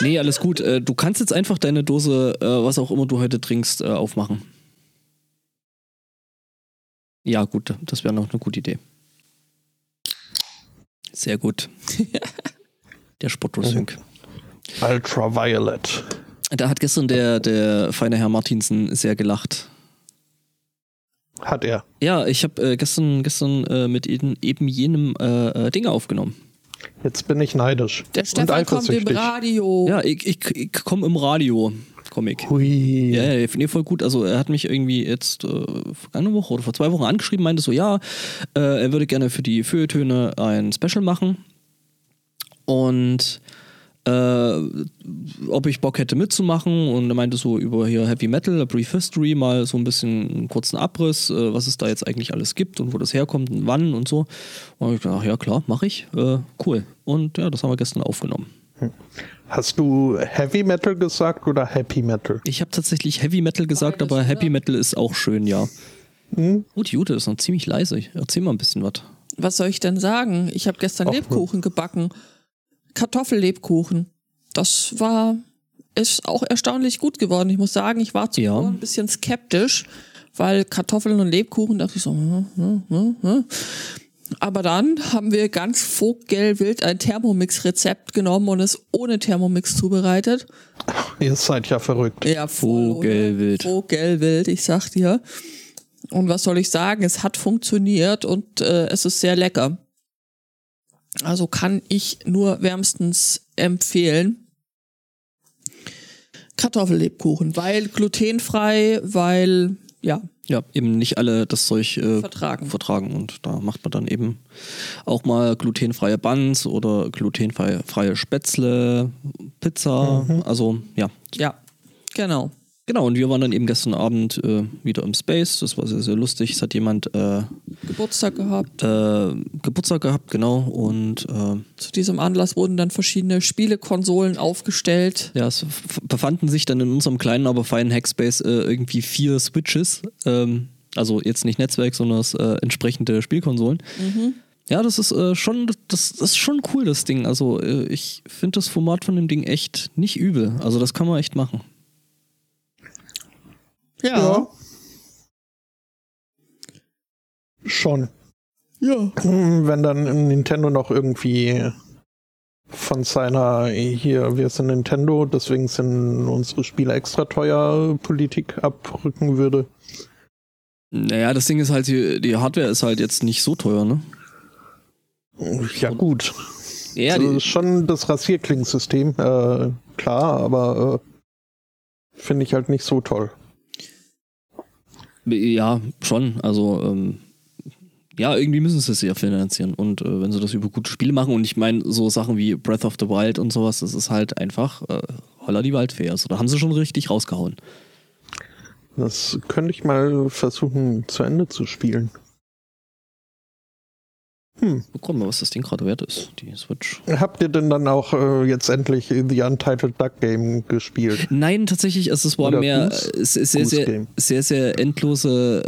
Nee, alles gut. Äh, du kannst jetzt einfach deine Dose, äh, was auch immer du heute trinkst, äh, aufmachen. Ja, gut, das wäre noch eine gute Idee. Sehr gut. Der Spotto-Sync. Ultraviolet. Da hat gestern der, der feine Herr Martinsen sehr gelacht. Hat er. Ja, ich habe äh, gestern, gestern äh, mit eben, eben jenem äh, Dinge aufgenommen. Jetzt bin ich neidisch. Der Stefan kommt im. Radio. Ja, ich, ich, ich komme im Radio. Comic. Hui. Ja, ja, finde ich voll gut. Also er hat mich irgendwie jetzt äh, vergangene Woche oder vor zwei Wochen angeschrieben, meinte so, ja, äh, er würde gerne für die Feuilletöne ein Special machen. Und äh, ob ich Bock hätte mitzumachen und er meinte so über hier Heavy Metal, A Brief History, mal so ein bisschen einen kurzen Abriss, äh, was es da jetzt eigentlich alles gibt und wo das herkommt und wann und so. Und ich dachte, ach ja klar, mache ich. Äh, cool. Und ja, das haben wir gestern aufgenommen. Hast du Heavy Metal gesagt oder Happy Metal? Ich habe tatsächlich Heavy Metal gesagt, Beides, aber ja. Happy Metal ist auch schön, ja. Gut, Jute ist noch ziemlich leise. Erzähl mal ein bisschen was. Was soll ich denn sagen? Ich habe gestern Ach, Lebkuchen gebacken. Kartoffellebkuchen. Das war, ist auch erstaunlich gut geworden. Ich muss sagen, ich war zuvor Ja. ein bisschen skeptisch, weil Kartoffeln und Lebkuchen dachte ich so, hm, hm, hm, hm. Aber dann haben wir ganz vogelwild ein Thermomix-Rezept genommen und es ohne Thermomix zubereitet. Ihr seid ja verrückt. Ja, Vogelwild. Vogelwild, ich sag dir. Und was soll ich sagen? Es hat funktioniert und äh, es ist sehr lecker. Also kann ich nur wärmstens empfehlen. Kartoffellebkuchen, weil glutenfrei, weil ja, Ja, eben nicht alle das Zeug äh, Vertragen. vertragen. Und da macht man dann eben auch mal glutenfreie Buns oder glutenfreie freie Spätzle, Pizza. Mhm. Also ja. ja, genau. Genau, und wir waren dann eben gestern Abend äh, wieder im Space. Das war sehr, sehr lustig. Es hat jemand äh, Geburtstag gehabt. äh, Geburtstag gehabt, genau. Und äh, Zu diesem Anlass wurden dann verschiedene Spielekonsolen aufgestellt. Ja, es befanden sich dann in unserem kleinen, aber feinen Hackspace äh, irgendwie vier Switches. Ähm, also jetzt nicht Netzwerk, sondern das, äh, entsprechende Spielkonsolen. Ja, das ist schon, das, das ist schon cool, das Ding. Also ich finde das Format von dem Ding echt nicht übel. Also das kann man echt machen. Ja. Schon. Ja. Hm, Wenn dann Nintendo noch irgendwie von seiner hier, wir sind Nintendo, deswegen sind unsere Spiele extra teuer Politik abrücken würde. Naja, das Ding ist halt, die, die Hardware ist halt jetzt nicht so teuer, ne? Ja, gut. Ja, ist schon das Rasierklingensystem, äh, klar, aber äh, finde ich halt nicht so toll. Ja schon. Also ähm, ja, irgendwie müssen sie es ja finanzieren. Und äh, wenn sie das über gute Spiele machen, und ich meine, so Sachen wie Breath of the Wild und sowas, das ist halt einfach äh, holla die Waldfee. Also da haben sie schon richtig rausgehauen. Das könnte ich mal versuchen zu Ende zu spielen. Hm. Guck mal, was das Ding gerade wert ist, die Switch. Habt ihr denn dann auch äh, jetzt endlich The Untitled Duck Game gespielt? Nein, tatsächlich, also es war Oder mehr Goose? äh, sehr, sehr, sehr, sehr, endlose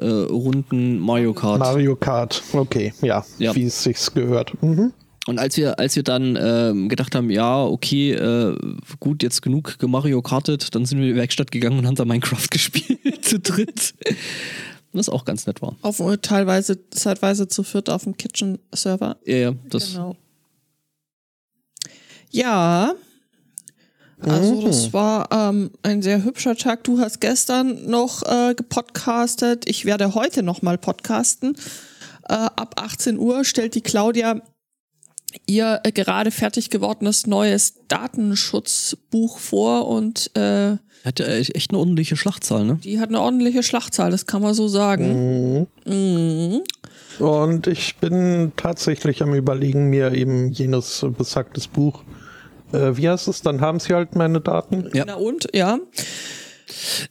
äh, äh, Runden Mario Kart. Mario Kart, okay, ja, Ja. wie es sich gehört. Mhm. Und als wir, als wir dann ähm, gedacht haben, ja, okay, äh, gut, jetzt genug Mario Kartet, dann sind wir in die Werkstatt gegangen und haben da Minecraft gespielt zu dritt. Was auch ganz nett war. Auf teilweise, zeitweise zu viert auf dem Kitchen-Server. Ja, ja, das. Genau. Ja. Also Mhm. das war ähm, ein sehr hübscher Tag. Du hast gestern noch äh, gepodcastet. Ich werde heute noch mal podcasten. Äh, ab 18 Uhr stellt die Claudia ihr äh, gerade fertig gewordenes neues Datenschutzbuch vor und äh, Hat ja echt eine ordentliche Schlachtzahl, ne? die hat eine ordentliche Schlachtzahl, das kann man so sagen. Mhm. Mhm. Und ich bin tatsächlich am überlegen, mir eben jenes besagtes Buch, äh, wie heißt es, dann haben sie halt meine Daten. Ja. Na und, ja.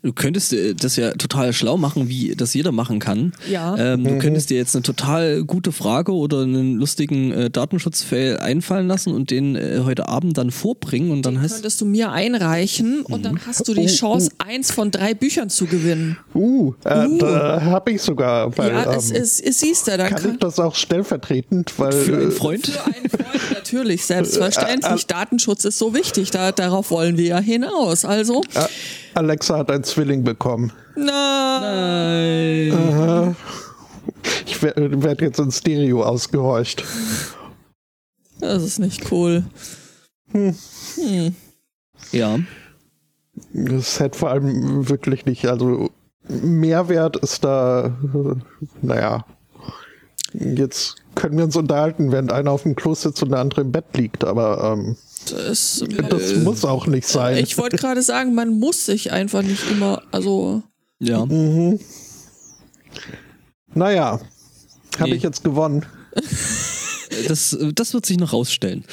Du könntest äh, das ja total schlau machen, wie das jeder machen kann. Ja. Ähm, du Mhm. könntest dir jetzt eine total gute Frage oder einen lustigen äh, Datenschutzfail einfallen lassen und den äh, heute Abend dann vorbringen und dann heißt könntest du mir einreichen und dann hast du die Oh, Chance, eins von drei Büchern zu gewinnen. Uh, äh, uh. da habe ich sogar. Weil, ja, es, ähm, es, es siehst du, da kann, kann, ich das auch stellvertretend, weil. Für einen Freund? Für einen Freund, natürlich, selbstverständlich. Äh, äh, Datenschutz ist so wichtig, da, darauf wollen wir ja hinaus. Also. Äh, Alexa hat einen Zwilling bekommen. Nein. Nein. Ich werde werd jetzt in Stereo ausgehorcht. Das ist nicht cool. Hm. Hm. Ja. Das hat vor allem wirklich nicht, also Mehrwert ist da, naja, jetzt können wir uns unterhalten, während einer auf dem Klo sitzt und der andere im Bett liegt, aber ähm, das, das äh, muss auch nicht sein. Ich wollte gerade sagen, man muss sich einfach nicht immer, also. Ja. Mhm. Naja, habe nee. ich jetzt gewonnen. Das, das wird sich noch rausstellen.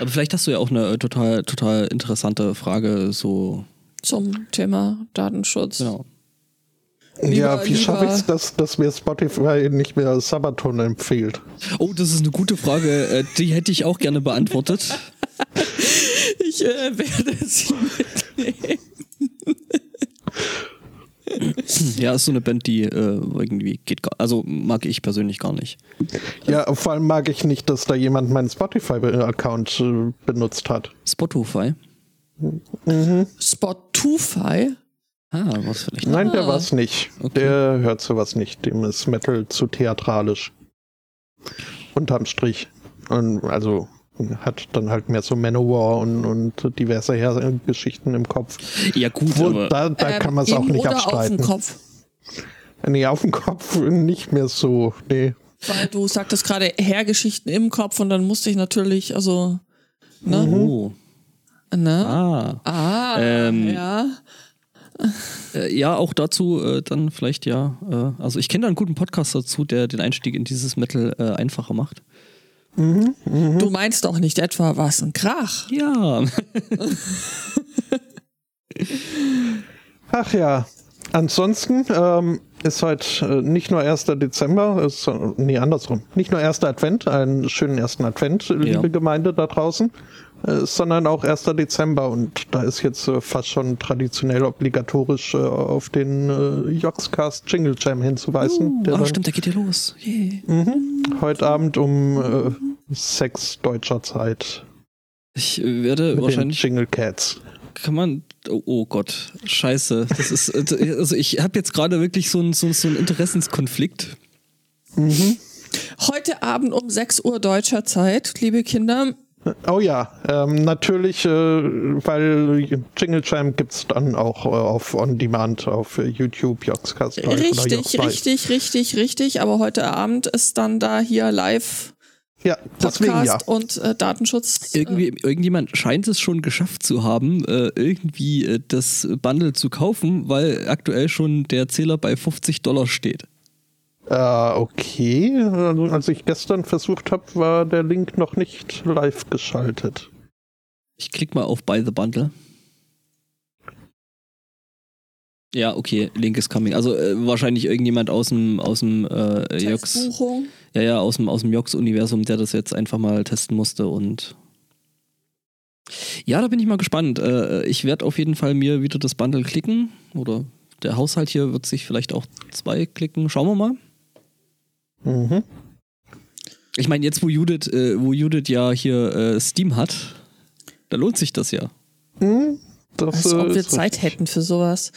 Aber vielleicht hast du ja auch eine total, total interessante Frage so. Zum Thema Datenschutz. Genau. Lieber, ja, wie schaffe ich es, dass, dass mir Spotify nicht mehr Sabaton empfiehlt? Oh, das ist eine gute Frage. Äh, die hätte ich auch gerne beantwortet. ich äh, werde sie mitnehmen. ja, ist so eine Band, die äh, irgendwie geht, gar, also mag ich persönlich gar nicht. Ja, vor allem mag ich nicht, dass da jemand meinen Spotify-Account äh, benutzt hat. Spotify? Mhm. Spotify? Ah, was vielleicht. Nein, der ah. war's nicht. Okay. Der hört sowas nicht. Dem ist Metal zu theatralisch. Unterm Strich. Und also hat dann halt mehr so Manowar und, und diverse Her Geschichten im Kopf. Ja gut, Wo, aber da, da ähm, kann man es auch nicht oder abstreiten. Auf dem Kopf? Nee, auf dem Kopf nicht mehr so. Nee. Weil du sagtest gerade Hergeschichten im Kopf und dann musste ich natürlich, also. Ne? Oh. Ne? Ah. Ah, ähm, ja. Äh, ja, auch dazu äh, dann vielleicht ja. Äh, also ich kenne da einen guten Podcast dazu, der den Einstieg in dieses Metal äh, einfacher macht. Mhm, mh. Du meinst doch nicht etwa was, ein Krach? Ja. Ach ja. Ansonsten ähm, ist heute äh, nicht nur 1. Dezember, ist, äh, nee, andersrum. Nicht nur 1. Advent, einen schönen ersten Advent, liebe ja. Gemeinde da draußen, äh, sondern auch 1. Dezember. Und da ist jetzt äh, fast schon traditionell obligatorisch äh, auf den äh, Joxcast Jingle Jam hinzuweisen. Uh, ah, stimmt, der geht ja los. Yeah. Mhm. Heute Abend um äh, sechs deutscher Zeit. Ich werde Mit wahrscheinlich. Jingle Cats kann man. Oh, oh, Gott, scheiße. Das ist. Also ich habe jetzt gerade wirklich so einen so, so Interessenskonflikt. Mhm. Heute Abend um 6 Uhr deutscher Zeit, liebe Kinder. Oh ja, ähm, natürlich, äh, weil Jingle Jam gibt es dann auch äh, auf On Demand auf YouTube, Joxcast. Richtig, richtig, richtig, richtig. Aber heute Abend ist dann da hier live ja, deswegen Podcast ja. und äh, Datenschutz. Äh, irgendwie, irgendjemand scheint es schon geschafft zu haben, äh, irgendwie äh, das Bundle zu kaufen, weil aktuell schon der Zähler bei 50 Dollar steht. Äh, okay. Also, als ich gestern versucht habe, war der Link noch nicht live geschaltet. Ich klicke mal auf Buy the Bundle. Ja, okay, Link is coming. Also äh, wahrscheinlich irgendjemand aus dem aus dem äh, Jox. Ja, ja, aus dem aus dem Jox Universum, der das jetzt einfach mal testen musste und ja, da bin ich mal gespannt. Äh, ich werde auf jeden Fall mir wieder das Bundle klicken oder der Haushalt hier wird sich vielleicht auch zwei klicken. Schauen wir mal. Mhm. Ich meine, jetzt wo Judith, äh, wo Judith ja hier äh, Steam hat, da lohnt sich das ja. Mhm. Das, Als ob wir Zeit hätten für sowas.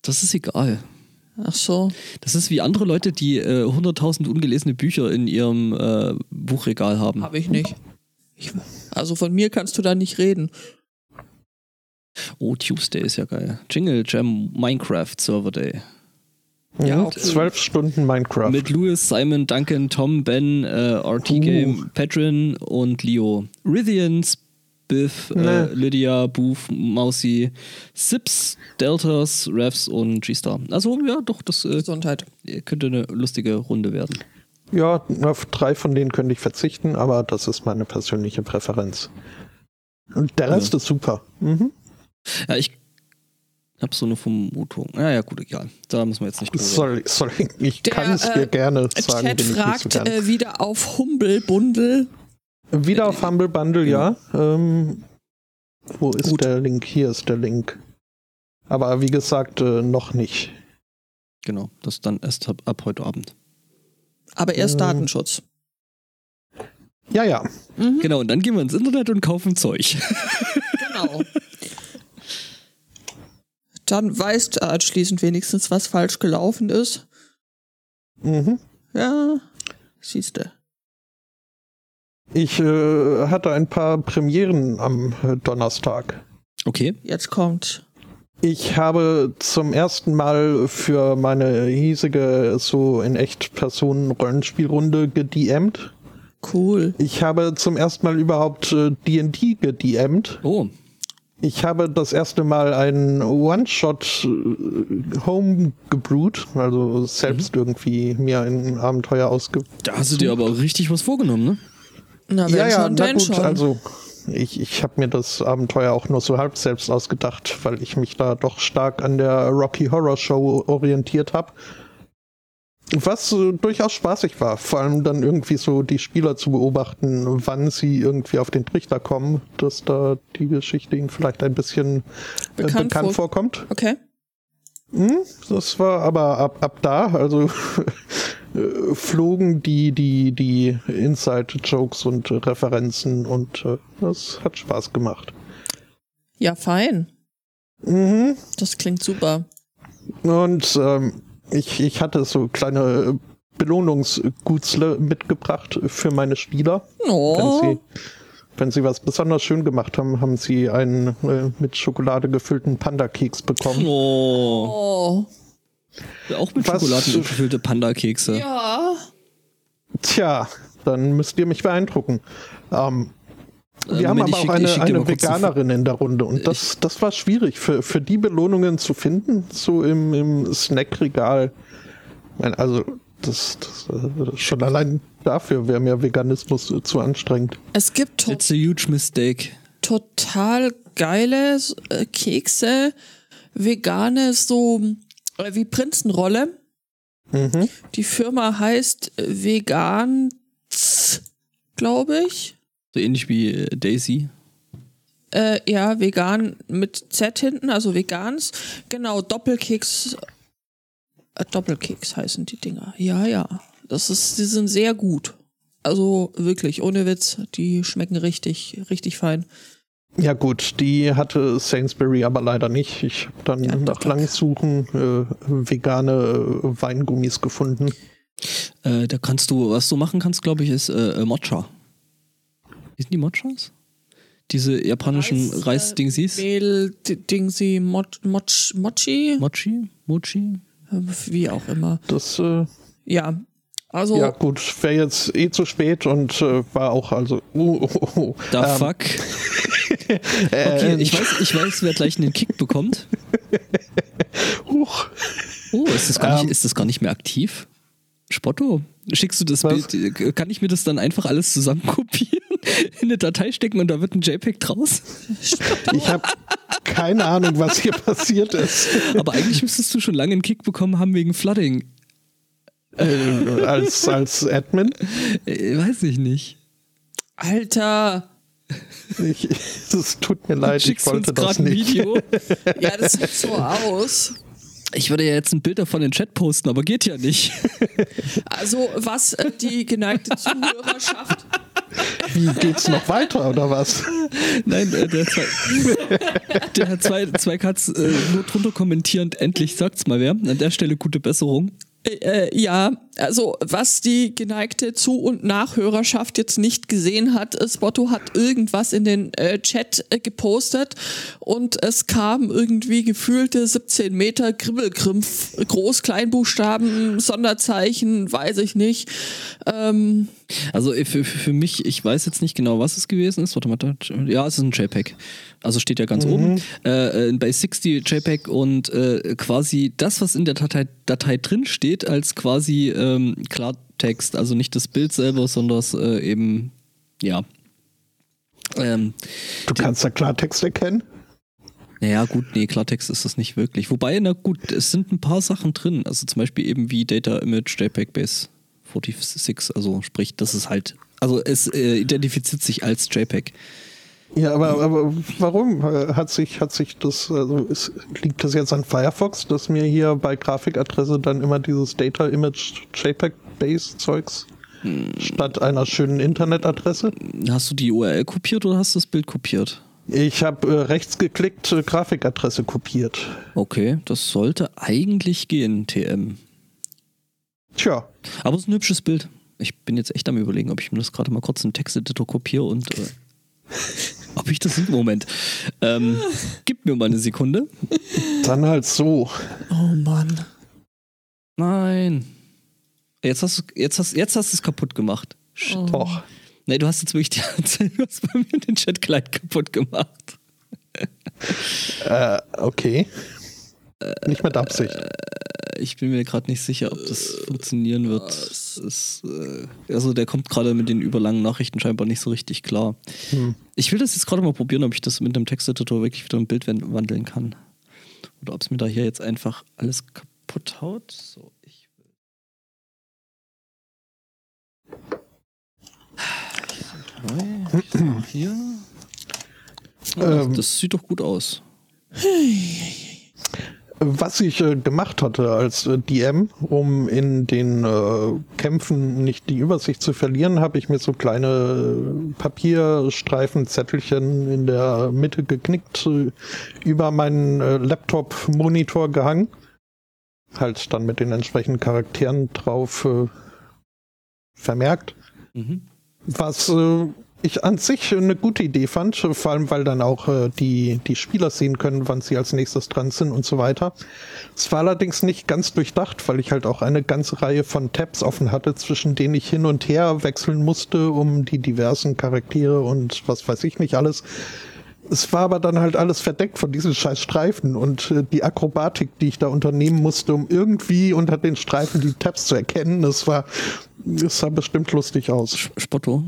Das ist egal. Ach so. Das ist wie andere Leute, die äh, 100.000 ungelesene Bücher in ihrem äh, Buchregal haben. Habe ich nicht. Ich, also von mir kannst du da nicht reden. Oh, Tuesday ist ja geil. Jingle Jam Minecraft Server Day. Ja, okay. zwölf Stunden Minecraft. Mit Louis, Simon, Duncan, Tom, Ben, äh, RT Game, uh. Patron und Leo. Rithians, Biff, nee. äh, Lydia, Booth, Mausi, Sips, Deltas, Refs und G-Star. Also ja, doch, das äh, Gesundheit. könnte eine lustige Runde werden. Ja, auf drei von denen könnte ich verzichten, aber das ist meine persönliche Präferenz. Und der Rest ja. ist super. Mhm. Ja, ich habe so eine Vermutung. Ja, ja, gut, egal. Da müssen wir jetzt nicht drüber Sorry, sorry. Ich kann es dir äh, gerne sagen. Chat fragt so äh, wieder auf Humble Bundle wieder auf Humble Bundle, ja. Ähm, wo ist Gut. der Link? Hier ist der Link. Aber wie gesagt, äh, noch nicht. Genau, das dann erst ab, ab heute Abend. Aber erst Ähm. Datenschutz. Ja, ja. Mhm, Genau, und dann gehen wir ins Internet und kaufen Zeug. genau. Dann weißt du anschließend wenigstens, was falsch gelaufen ist. Mhm. Ja, siehst du. Ich äh, hatte ein paar Premieren am äh, Donnerstag. Okay. Jetzt kommt. Ich habe zum ersten Mal für meine hiesige so in echt Personen-Rollenspielrunde gedMt. Cool. Ich habe zum ersten Mal überhaupt äh, D&D gedMt. Oh, Ich habe das erste Mal einen One-Shot äh, Home gebrewt, also selbst irgendwie mir ein Abenteuer ausge... da hast du dir aber richtig was vorgenommen, ne? Na, Ja, ja, na gut, schon. also ich, ich habe mir das Abenteuer auch nur so halb selbst ausgedacht, weil ich mich da doch stark an der Rocky Horror Show orientiert habe. Was äh, durchaus spaßig war, vor allem dann irgendwie so die Spieler zu beobachten, wann sie irgendwie auf den Trichter kommen, dass da die Geschichte ihnen vielleicht ein bisschen äh, Bekannt bekannt, vor- vorkommt. Okay. Hm, das war aber ab, ab da, also äh, flogen die, die, die Inside-Jokes und äh, Referenzen und äh, das hat Spaß gemacht. Ja, fein. Mhm. Das klingt super. Und ähm, ich, ich hatte so kleine Belohnungsgutzle mitgebracht für meine Spieler. Wenn Oh, sie, wenn sie was besonders schön gemacht haben, haben sie einen äh, mit Schokolade gefüllten Panda-Keks bekommen. Oh. Auch mit Was- Schokolade gefüllte Panda-Kekse. Ja. Tja, dann müsst ihr mich beeindrucken. Ähm, Äh, Wir haben Moment, aber auch schick- ich eine, eine Veganerin in der Runde und das, das war schwierig für, für die Belohnungen zu finden, so im, im Snackregal. Also das, das äh, schon allein dafür wäre mir Veganismus zu anstrengend. Es gibt to It's a huge mistake. total geile äh, Kekse, vegane, so wie Prinzenrolle. Mhm. Die Firma heißt äh, Vegan, glaube ich. So ähnlich wie äh, Daisy. Äh, ja, vegan mit Z hinten, also vegans. Genau, Doppelkeks. Äh, Doppelkeks heißen die Dinger. Ja, ja. Das ist, die sind sehr gut. Also wirklich, ohne Witz, die schmecken richtig, richtig fein. Ja gut, die hatte Sainsbury aber leider nicht. Ich habe dann Ja, nach langem Suchen äh, vegane äh, Weingummis gefunden. Äh, da kannst du, was du machen kannst, glaube ich, ist äh, äh, Mocha. Wie sind die Mochas? Diese japanischen Reis, äh, Reisdingsies? Mehl, D- Dingsi, Moch, Moch, Mochi, Mochi? Mochi? äh, wie auch immer. Das äh, Ja, also ja gut, wäre jetzt eh zu spät und äh, war auch also. Uh, uh, uh, Da ähm, fuck. Okay, ich weiß, ich weiß, wer gleich einen Kick bekommt. Huch. Oh, ist das gar, Ähm. nicht, ist das gar nicht mehr aktiv? Spotto, schickst du das Was? Bild? äh, Kann ich mir das dann einfach alles zusammen kopieren, in eine Datei stecken und da wird ein JPEG draus? Ich habe keine Ahnung, was hier passiert ist. Aber eigentlich müsstest du schon lange einen Kick bekommen haben wegen Flooding. Äh, als, als Admin. Äh, weiß ich nicht. Alter, Ich, es tut mir leid, ich Schickst du uns wollte das gerade ein nicht. Video? ja, das sieht so aus. Ich würde ja jetzt ein Bild davon in den Chat posten, aber geht ja nicht. Also, was äh, die geneigte Zuhörerschaft. Wie geht's noch weiter oder was? Nein, äh, der, zwei, der hat zwei, zwei Cuts äh, nur drunter kommentierend, endlich sagt's mal wer. An der Stelle gute Besserung. Äh, äh, ja, also was die geneigte Zu- und Nachhörerschaft jetzt nicht gesehen hat, ist, Botto hat irgendwas in den äh, Chat äh, gepostet und es kam irgendwie gefühlte 17 Meter Kribbelkrimpf, Groß-, Kleinbuchstaben, Sonderzeichen, weiß ich nicht. Ähm, Also äh, für, für mich, ich weiß jetzt nicht genau, was es gewesen ist. Warte mal, ja, es ist ein JPEG. Also steht ja ganz oben. Äh, äh, bei 60 JPEG und äh, quasi das, was in der Datei, Datei drin steht, als quasi ähm, Klartext. Also nicht das Bild selber, sondern das, äh, eben, ja. Ähm, Du kannst da Klartext erkennen? naja, gut, nee, Klartext ist das nicht wirklich. Wobei, na gut, es sind ein paar Sachen drin. Also zum Beispiel eben wie Data Image JPEG Base 46. Also sprich, das ist halt, also es äh, identifiziert sich als JPEG. Ja, aber, aber warum hat sich, hat sich das, also ist, liegt das jetzt an Firefox, dass mir hier bei Grafikadresse dann immer dieses Data Image JPEG Base Zeugs hm. statt einer schönen Internetadresse? Hast du die URL kopiert oder hast du das Bild kopiert? Ich habe äh, rechts geklickt, äh, Grafikadresse kopiert. Okay, das sollte eigentlich gehen, TM. Tja. Aber es ist ein hübsches Bild. Ich bin jetzt echt am überlegen, ob ich mir das gerade mal kurz in Texteditor kopiere und äh, ob ich das im Moment. Ähm, gib mir mal eine Sekunde. Dann halt so. Oh Mann. Nein. Jetzt hast du jetzt hast, jetzt hast es kaputt gemacht. Oh. Doch. Nee, du hast jetzt wirklich die, du hast bei mir den Chat gleich kaputt gemacht. Äh, okay. Nicht mit Absicht. Äh, ich bin mir gerade nicht sicher, ob das funktionieren wird. Ist, äh, also der kommt gerade mit den überlangen Nachrichten scheinbar nicht so richtig klar. Hm. Ich will das jetzt gerade mal probieren, ob ich das mit dem Texteditor wirklich wieder ein Bild wandeln kann. Oder ob es mir da hier jetzt einfach alles kaputt haut. So, ich will. Neu. Hier. Ähm, das sieht doch gut aus. Was ich äh, gemacht hatte als äh, DM, um in den äh, Kämpfen nicht die Übersicht zu verlieren, habe ich mir so kleine äh, Papierstreifen, Zettelchen in der Mitte geknickt, äh, über meinen äh, Laptop-Monitor gehangen. Halt dann mit den entsprechenden Charakteren drauf vermerkt. Mhm. Was ich an sich eine gute Idee fand, vor allem weil dann auch äh, die, die Spieler sehen können, wann sie als nächstes dran sind und so weiter. Es war allerdings nicht ganz durchdacht, weil ich halt auch eine ganze Reihe von Tabs offen hatte, zwischen denen ich hin und her wechseln musste, um die diversen Charaktere und was weiß ich nicht alles. Es war aber dann halt alles verdeckt von diesen scheiß Streifen und äh, die Akrobatik, die ich da unternehmen musste, um irgendwie unter den Streifen die Tabs zu erkennen, das war, das sah bestimmt lustig aus. Spotto?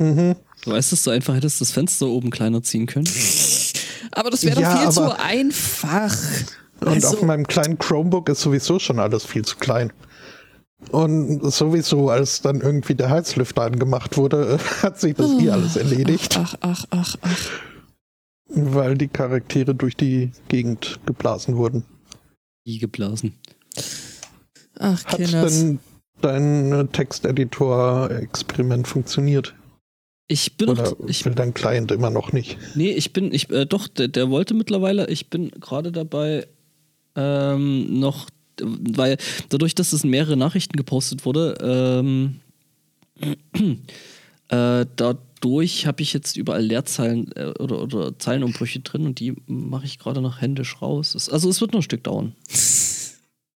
Mhm. Du weißt, dass du einfach hättest das Fenster oben kleiner ziehen können. aber das wäre ja, doch viel zu einfach. Und also. auf meinem kleinen Chromebook ist sowieso schon alles viel zu klein. Und sowieso, als dann irgendwie der Heizlüfter angemacht wurde, hat sich das oh. alles erledigt. Ach, ach, ach, ach. Weil die Charaktere durch die Gegend geblasen wurden. Wie geblasen? Ach, Hat Kinders. denn dein Texteditor-Experiment funktioniert? Ich bin Oder noch, ich will dein Client immer noch nicht. Nee, ich bin, ich, äh, doch, der, der wollte mittlerweile, ich bin gerade dabei, ähm, noch, weil dadurch, dass es in mehrere Nachrichten gepostet wurde, ähm, äh, dadurch habe ich jetzt überall Leerzeilen äh, oder, oder Zeilenumbrüche drin und die mache ich gerade noch händisch raus. Also es wird noch ein Stück dauern.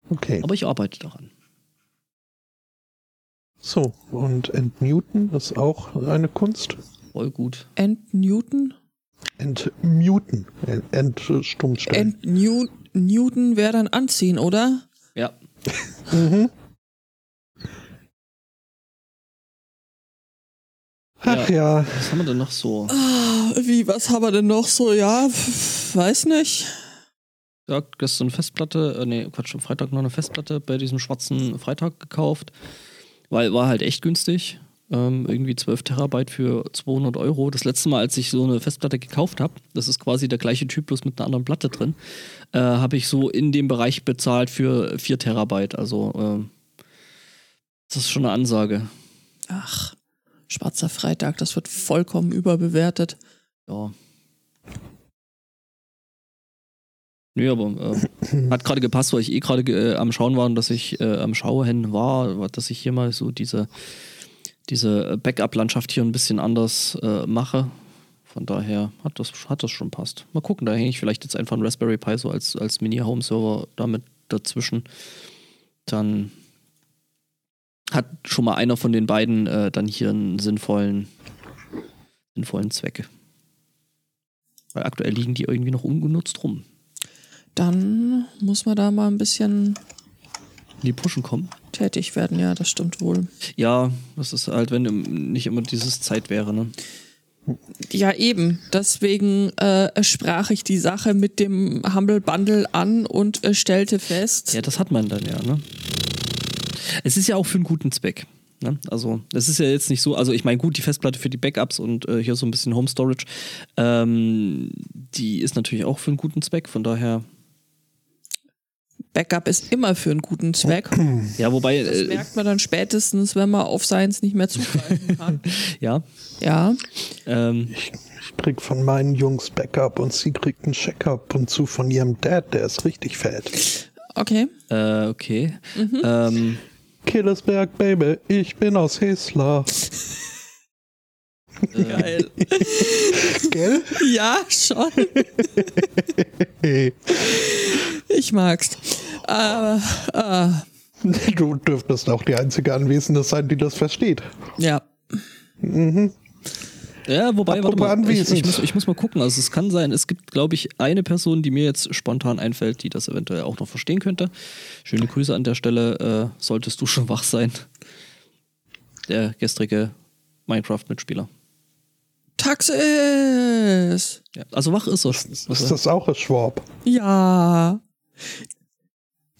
Okay. Aber ich arbeite daran. So, und entmuten ist auch eine Kunst. Voll gut. Entnewton? Entmuten. Entstummstellen. Entnewton wäre dann anziehen, oder? Ja. mhm. Ach ja. Was haben wir denn noch so? Ah, wie, was haben wir denn noch so? Ja, weiß nicht. Ja, gestern Festplatte, äh, nee, Quatsch, am Freitag noch eine Festplatte bei diesem schwarzen Freitag gekauft. Weil war halt echt günstig. Ähm, irgendwie 12 Terabyte für 200 Euro. Das letzte Mal, als ich so eine Festplatte gekauft habe, das ist quasi der gleiche Typ, bloß mit einer anderen Platte drin, äh, habe ich so in dem Bereich bezahlt für 4 Terabyte. Also äh, das ist schon eine Ansage. Ach, schwarzer Freitag, das wird vollkommen überbewertet. Ja. Nö, aber äh, hat gerade gepasst, weil ich eh gerade äh, am Schauen war und dass ich äh, am Schauen war, dass ich hier mal so diese, diese Backup-Landschaft hier ein bisschen anders äh, mache. Von daher hat das, hat das schon passt. Mal gucken, da hänge ich vielleicht jetzt einfach einen Raspberry Pi so als, als Mini-Home-Server damit dazwischen. Dann hat schon mal einer von den beiden äh, dann hier einen sinnvollen, sinnvollen Zweck. Weil aktuell liegen die irgendwie noch ungenutzt rum dann muss man da mal ein bisschen in die Pushen kommen. Tätig werden, ja, das stimmt wohl. Ja, das ist halt, wenn nicht immer dieses Zeit wäre, ne? Ja, eben. Deswegen äh, sprach ich die Sache mit dem Humble Bundle an und äh, stellte fest. Ja, das hat man dann ja, ne? Es ist ja auch für einen guten Zweck. Ne? Also, das ist ja jetzt nicht so, also ich meine, gut, die Festplatte für die Backups und äh, hier so ein bisschen Home Storage, ähm, die ist natürlich auch für einen guten Zweck, von daher. Backup ist immer für einen guten Zweck. Ja, wobei. Das Äh, merkt man dann spätestens, wenn man auf Science nicht mehr zugreifen kann. ja. ja. Ähm, Ich, ich krieg von meinen Jungs Backup und sie kriegt einen Check-up und zu von ihrem Dad, der ist richtig fett. Okay. äh, okay. Ähm, Killersberg, Baby, ich bin aus Hesler. Geil. Gell? ja, schon. Ich mag's. Aber, äh, Du dürftest auch die einzige Anwesende sein, die das versteht. ja. ja, wobei, warte mal, ich, anwesend. ich, muss, ich muss mal gucken. Also, es kann sein, es gibt, glaube ich, eine Person, die mir jetzt spontan einfällt, die das eventuell auch noch verstehen könnte. Schöne Grüße an der Stelle. Äh, solltest du schon wach sein. Der gestrige Minecraft-Mitspieler. Taxis! Ja, also wach ist er. Ist das auch ein Schwab? Ja.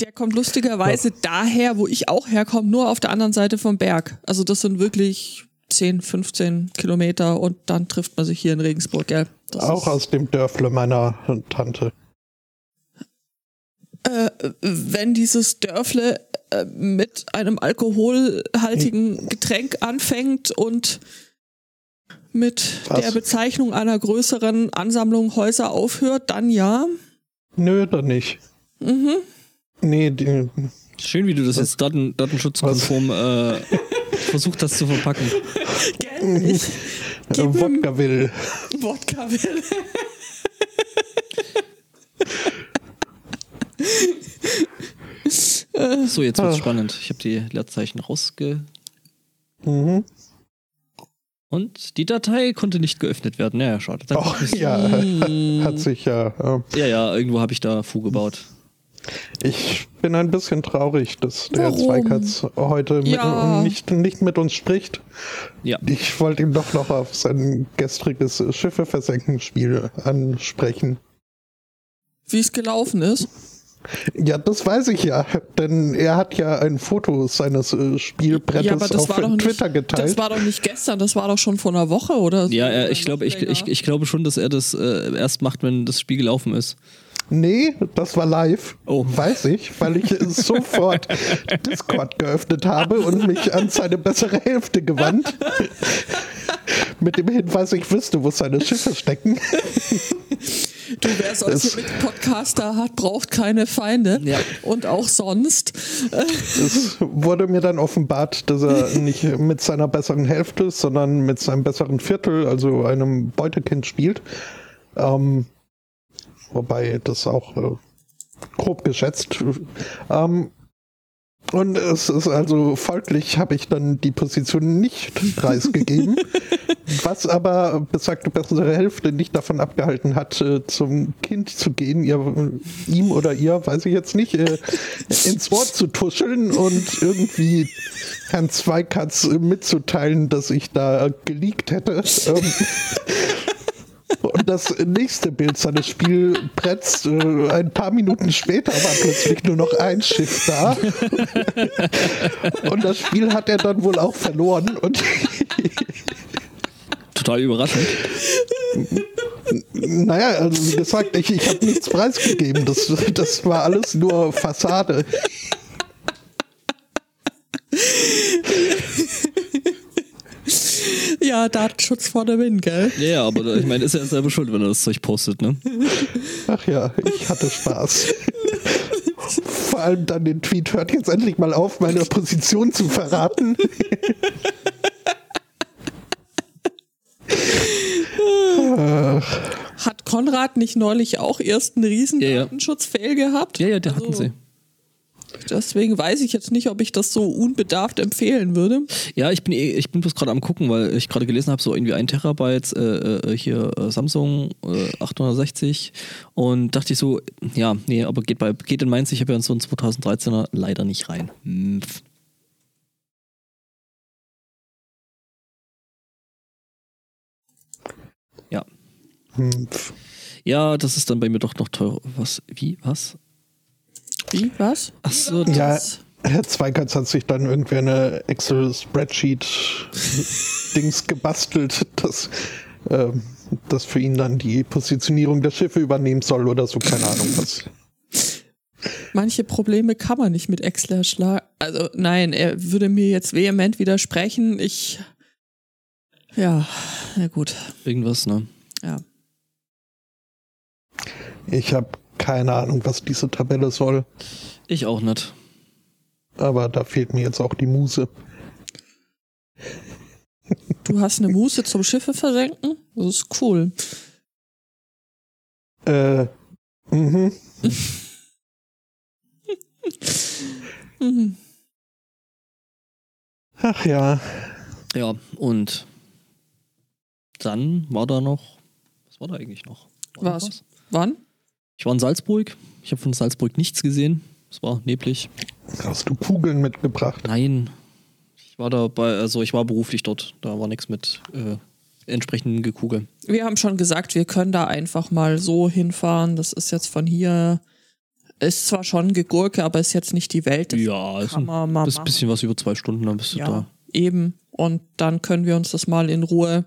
Der kommt lustigerweise daher, wo ich auch herkomme, nur auf der anderen Seite vom Berg. Also das sind wirklich 10, 15 Kilometer und dann trifft man sich hier in Regensburg, gell? Das Auch aus dem Dörfle meiner Tante. äh, wenn dieses Dörfle äh, mit einem alkoholhaltigen Getränk anfängt und mit Was? der Bezeichnung einer größeren Ansammlung Häuser aufhört, dann ja. Nö, dann nicht. Mhm. Nee, die, Schön, wie du das jetzt daten, datenschutzkonform äh, versucht hast zu verpacken. Gell? Ich äh, Wodka will. Wodka will. So, jetzt wird's Ah. spannend. Ich habe die Leerzeichen rausge... Mhm. Und die Datei konnte nicht geöffnet werden. Naja, schade. Dann Ach ja, hat sich ja. Äh, Ja, ja, irgendwo habe ich da Fu gebaut. Ich bin ein bisschen traurig, dass der Warum? Zweikatz heute mit, Ja. nicht, nicht mit uns spricht. Ja. Ich wollte ihn doch noch auf sein gestriges Schiffe versenken Spiel ansprechen. Wie es gelaufen ist. Ja, das weiß ich ja, denn er hat ja ein Foto seines äh, Spielbrettes Ja, auf war doch nicht, Twitter geteilt. das war doch nicht gestern, das war doch schon vor einer Woche oder. Ja, er, Oder ich glaube, ich, ich, ich glaube schon, dass er das äh, erst macht, wenn das Spiel gelaufen ist. Nee, das war live. Oh. Weiß ich, weil ich sofort Discord geöffnet habe und mich an seine bessere Hälfte gewandt. Mit dem Hinweis, ich wüsste, wo seine Schiffe stecken. Du, wer solche Das- Mit-Podcaster hat, braucht keine Feinde. Ja. Und auch sonst. Es wurde mir dann offenbart, dass er nicht mit seiner besseren Hälfte, sondern mit seinem besseren Viertel, also einem Beutekind spielt. Ähm, wobei das auch äh, grob geschätzt. Ähm, und es ist also folglich habe ich dann die Position nicht preisgegeben, was aber besagte bessere Hälfte nicht davon abgehalten hat, äh, zum Kind zu gehen, ihr, ihm oder ihr, weiß ich jetzt nicht, äh, ins Ohr zu tuscheln und irgendwie Herrn Zweikatz mitzuteilen, dass ich da geleakt hätte. Ähm, und das nächste Bild seines Spielbretts, äh, ein paar Minuten später war plötzlich nur noch ein Schiff da. Und das Spiel hat er dann wohl auch verloren. Und Total überraschend. naja, also wie gesagt, ich, ich habe nichts preisgegeben. Das, das war alles nur Fassade. Ja, Datenschutz vor der Win, gell? Ja, ja, aber ich meine, ist er selber schuld, wenn er das Zeug postet, ne? Ach ja, ich hatte Spaß. Vor allem dann den Tweet, hört jetzt endlich mal auf, meine Position zu verraten. Hat Konrad nicht neulich auch erst einen riesen Ja, ja. Datenschutz-Fail gehabt? Ja, ja, der Also, hatten sie. Deswegen weiß ich jetzt nicht, ob ich das so unbedarft empfehlen würde. Ja, ich bin ich bin bloß gerade am gucken, weil ich gerade gelesen habe, so irgendwie ein Terabyte äh, äh, hier äh, Samsung äh, 860 und dachte ich so, ja, nee, aber geht bei geht in meins, ich habe ja in so einen 2013er leider nicht rein. Hm. Ja. Hm, pf. Ja, das ist dann bei mir doch noch teurer. Was? Wie? Was? Wie? Was? Ach so, Ja, Was? Herr Zweikatz hat sich dann irgendwie eine Excel-Spreadsheet-Dings gebastelt, das, äh, das für ihn dann die Positionierung der Schiffe übernehmen soll oder so, keine Ahnung was. Manche Probleme kann man nicht mit Excel erschlagen. Also nein, er würde mir jetzt vehement widersprechen. Ich. Ja, na gut. Irgendwas, ne? Ja. Ich habe keine Ahnung, was diese Tabelle soll. Ich auch nicht. Aber da fehlt mir jetzt auch die Muse. Du hast eine Muse zum Schiffe versenken? Das ist cool. Äh, mhm. Mhm. Ach ja. Ja, und dann war da noch. Was war da eigentlich noch? War noch Was? Wann? Ich war in Salzburg. Ich habe von Salzburg nichts gesehen. Es war neblig. Hast du Kugeln mitgebracht? Nein. Ich war da bei, also ich war beruflich dort. Da war nichts mit äh, entsprechenden Gekugel. Wir haben schon gesagt, wir können da einfach mal so hinfahren. Das ist jetzt von hier. Ist zwar schon Gegurke, aber ist jetzt nicht die Welt. Das ja, ist kann ein man mal das ist ein bisschen was über zwei Stunden, dann bist du Ja, da. eben. Und dann können wir uns das mal in Ruhe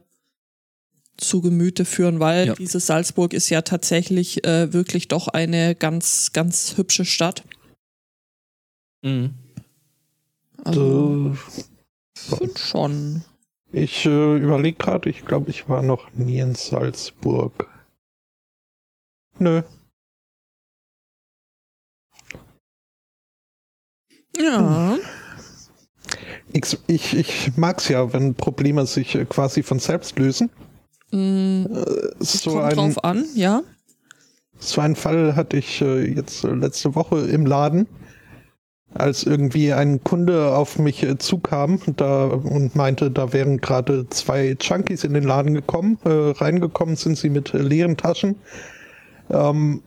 zu Gemüte führen, weil Ja. diese Salzburg ist ja tatsächlich äh, wirklich doch eine ganz, ganz hübsche Stadt. Mhm. Also, Äh, find schon. ich äh, überlege gerade, ich glaube, ich war noch nie in Salzburg. Nö. Ja. Ich, ich, ich mag es ja, wenn Probleme sich äh, quasi von selbst lösen. Mm, Äh, es so, kommt ein, drauf an, ja. so einen Fall hatte ich äh, jetzt äh, letzte Woche im Laden, als irgendwie ein Kunde auf mich zukam da, und meinte, da wären gerade zwei Junkies in den Laden gekommen. Äh, reingekommen sind sie mit leeren Taschen. Ähm,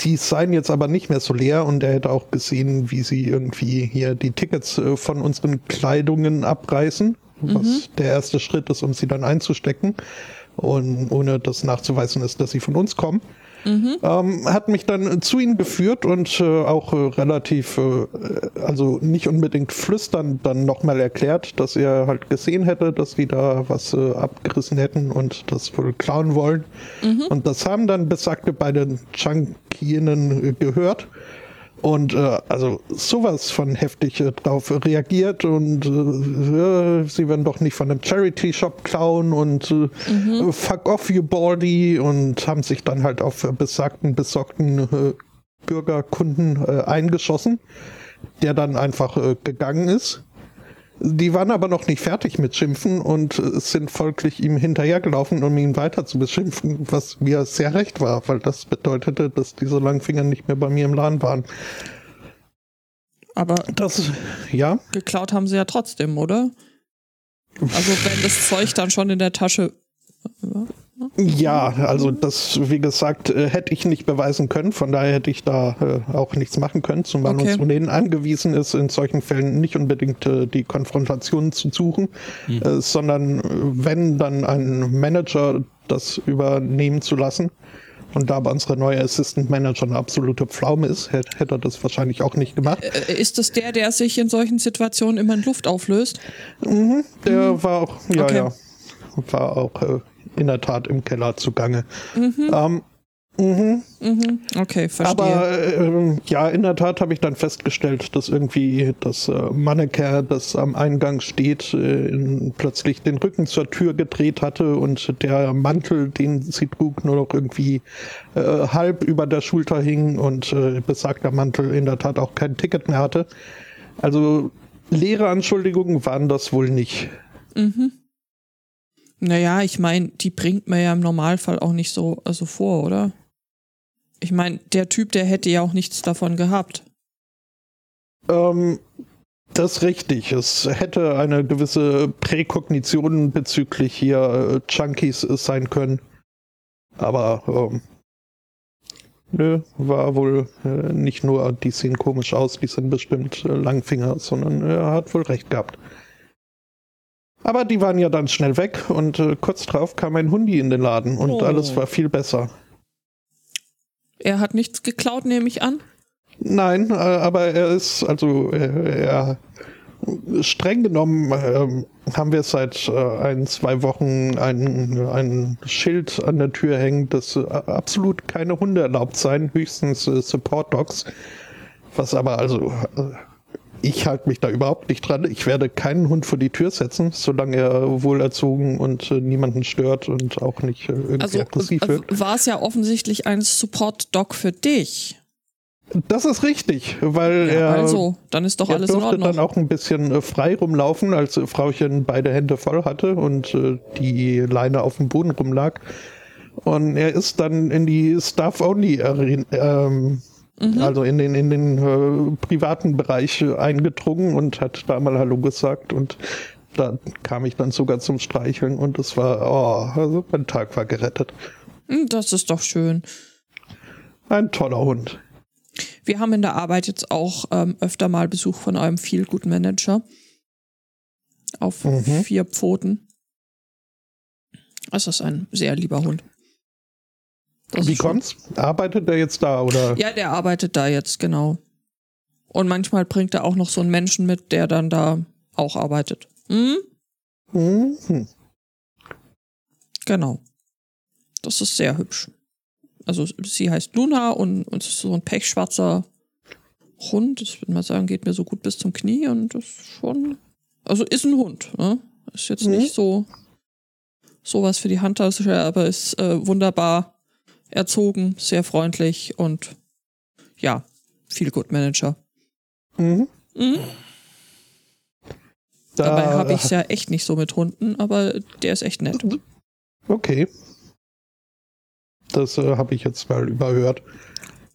die seien jetzt aber nicht mehr so leer und er hätte auch gesehen, wie sie irgendwie hier die Tickets von unseren Kleidungen abreißen, was der erste Schritt ist, um sie dann einzustecken. Und ohne das nachzuweisen ist, dass sie von uns kommen. Ähm, hat mich dann zu ihnen geführt und äh, auch äh, relativ, äh, also nicht unbedingt flüstern, dann nochmal erklärt, dass er halt gesehen hätte, dass die da was äh, abgerissen hätten und das wohl klauen wollen. Und das haben dann besagte beide Chunkienen äh, gehört. Und äh, also sowas von heftig äh, drauf reagiert und äh, sie werden doch nicht von einem Charity-Shop klauen und äh, fuck off you baldy und haben sich dann halt auf besagten, besorgten äh, Bürgerkunden äh, eingeschossen, der dann einfach äh, gegangen ist. Die waren aber noch nicht fertig mit Schimpfen und äh, sind folglich ihm hinterhergelaufen, um ihn weiter zu beschimpfen, was mir sehr recht war, weil das bedeutete, dass diese Langfinger nicht mehr bei mir im Laden waren. Aber Das, ja, geklaut haben sie ja trotzdem, oder? Also wenn das Zeug dann schon in der Tasche. Ja, also das, wie gesagt, äh, hätte ich nicht beweisen können, von daher hätte ich da äh, auch nichts machen können, zumal Okay. uns ohnehin angewiesen ist, in solchen Fällen nicht unbedingt äh, die Konfrontation zu suchen, äh, sondern wenn, dann einen Manager das übernehmen zu lassen. Und da aber unsere neue Assistant Manager eine absolute Pflaume ist, hätte, hätte er das wahrscheinlich auch nicht gemacht. Ist es der, der sich in solchen Situationen immer in Luft auflöst? Der war auch, ja, Okay. ja, war auch äh, in der Tat im Keller zugange. Ähm, mhm. Mhm. Okay, verstehe. Aber äh, ja, in der Tat habe ich dann festgestellt, dass irgendwie das äh, Mannequin, das am Eingang steht, äh, in, plötzlich den Rücken zur Tür gedreht hatte und der Mantel, den sie trug, nur noch irgendwie äh, halb über der Schulter hing und äh, besagter Mantel in der Tat auch kein Ticket mehr hatte. Also leere Anschuldigungen waren das wohl nicht. Naja, ich meine, die bringt man ja im Normalfall auch nicht so also vor, oder? Ich meine, der Typ, der hätte ja auch nichts davon gehabt. Ähm, das ist richtig. Es hätte eine gewisse Präkognition bezüglich hier äh, Junkies sein können. Aber ähm, nö, war wohl äh, nicht nur, die sehen komisch aus, die sind bestimmt äh, Langfinger, sondern er hat wohl recht gehabt. Aber die waren ja dann schnell weg und äh, kurz drauf kam ein Hundi in den Laden und Oh. alles war viel besser. Er hat nichts geklaut, nehme ich an. Nein, äh, aber er ist, also äh, er, streng genommen ähm, haben wir seit äh, ein, zwei Wochen ein, ein Schild an der Tür hängen, dass äh, absolut keine Hunde erlaubt sein, höchstens äh, Support Dogs. Was aber also, ich halte mich da überhaupt nicht dran. Ich werde keinen Hund vor die Tür setzen, solange er wohlerzogen und äh, niemanden stört und auch nicht äh, irgendwie Also aggressiv äh, wird. war es ja offensichtlich ein Support-Dog für dich. Das ist richtig, weil Ja, er, also, dann ist doch er alles in Ordnung. dann auch ein bisschen äh, frei rumlaufen, als äh, Frauchen beide Hände voll hatte und äh, die Leine auf dem Boden rumlag. Und er ist dann in die Staff-Only-Arena, ähm, Mhm. also in den, in den äh, privaten Bereich äh, eingedrungen und hat da mal Hallo gesagt und da kam ich dann sogar zum Streicheln und es war, oh, also mein Tag war gerettet. Hm, Das ist doch schön. Ein toller Hund. Wir haben in der Arbeit jetzt auch ähm, öfter mal Besuch von eurem Feel-Good-Manager. Auf Mhm. vier Pfoten. Es ist ein sehr lieber Hund. Das Wie kommt's? Arbeitet er jetzt da oder? Ja, der arbeitet da jetzt, genau. Und manchmal bringt er auch noch so einen Menschen mit, der dann da auch arbeitet. Hm? Mhm. Genau. Das ist sehr hübsch. Also sie heißt Luna und, und es ist so ein pechschwarzer Hund. Ich würde mal sagen, geht mir so gut bis zum Knie und das ist schon. Also ist ein Hund, ne? Ist jetzt Mhm. nicht so sowas für die Handtasche, aber ist äh, wunderbar erzogen, sehr freundlich und ja, viel Good Manager. Mhm. Mhm. Da, Dabei habe ich es ja echt nicht so mit Hunden, aber der ist echt nett. Okay. Das äh, habe ich jetzt mal überhört.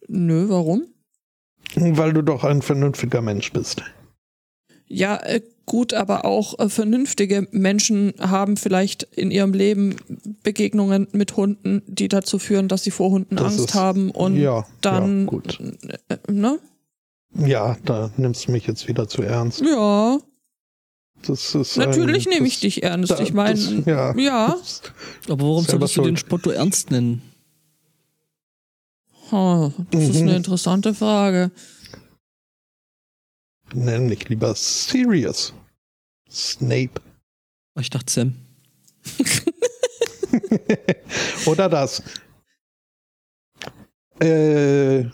Nö, warum? Weil du doch ein vernünftiger Mensch bist. Ja, äh, gut, aber auch äh, vernünftige Menschen haben vielleicht in ihrem Leben Begegnungen mit Hunden, die dazu führen, dass sie vor Hunden Das Angst ist- haben und ja, dann, Ja, gut. äh, ne? Ja, da nimmst du mich jetzt wieder zu ernst. Ja, Das ist natürlich ein, nehme das- ich dich ernst. da- ich meine, ja. ja. Aber warum solltest du den. Spotto ernst nennen? Ha, das ist Mhm. eine interessante Frage. Nenn mich lieber Sirius. Snape. Oh, Ich dachte Sam. Oder das. Äh,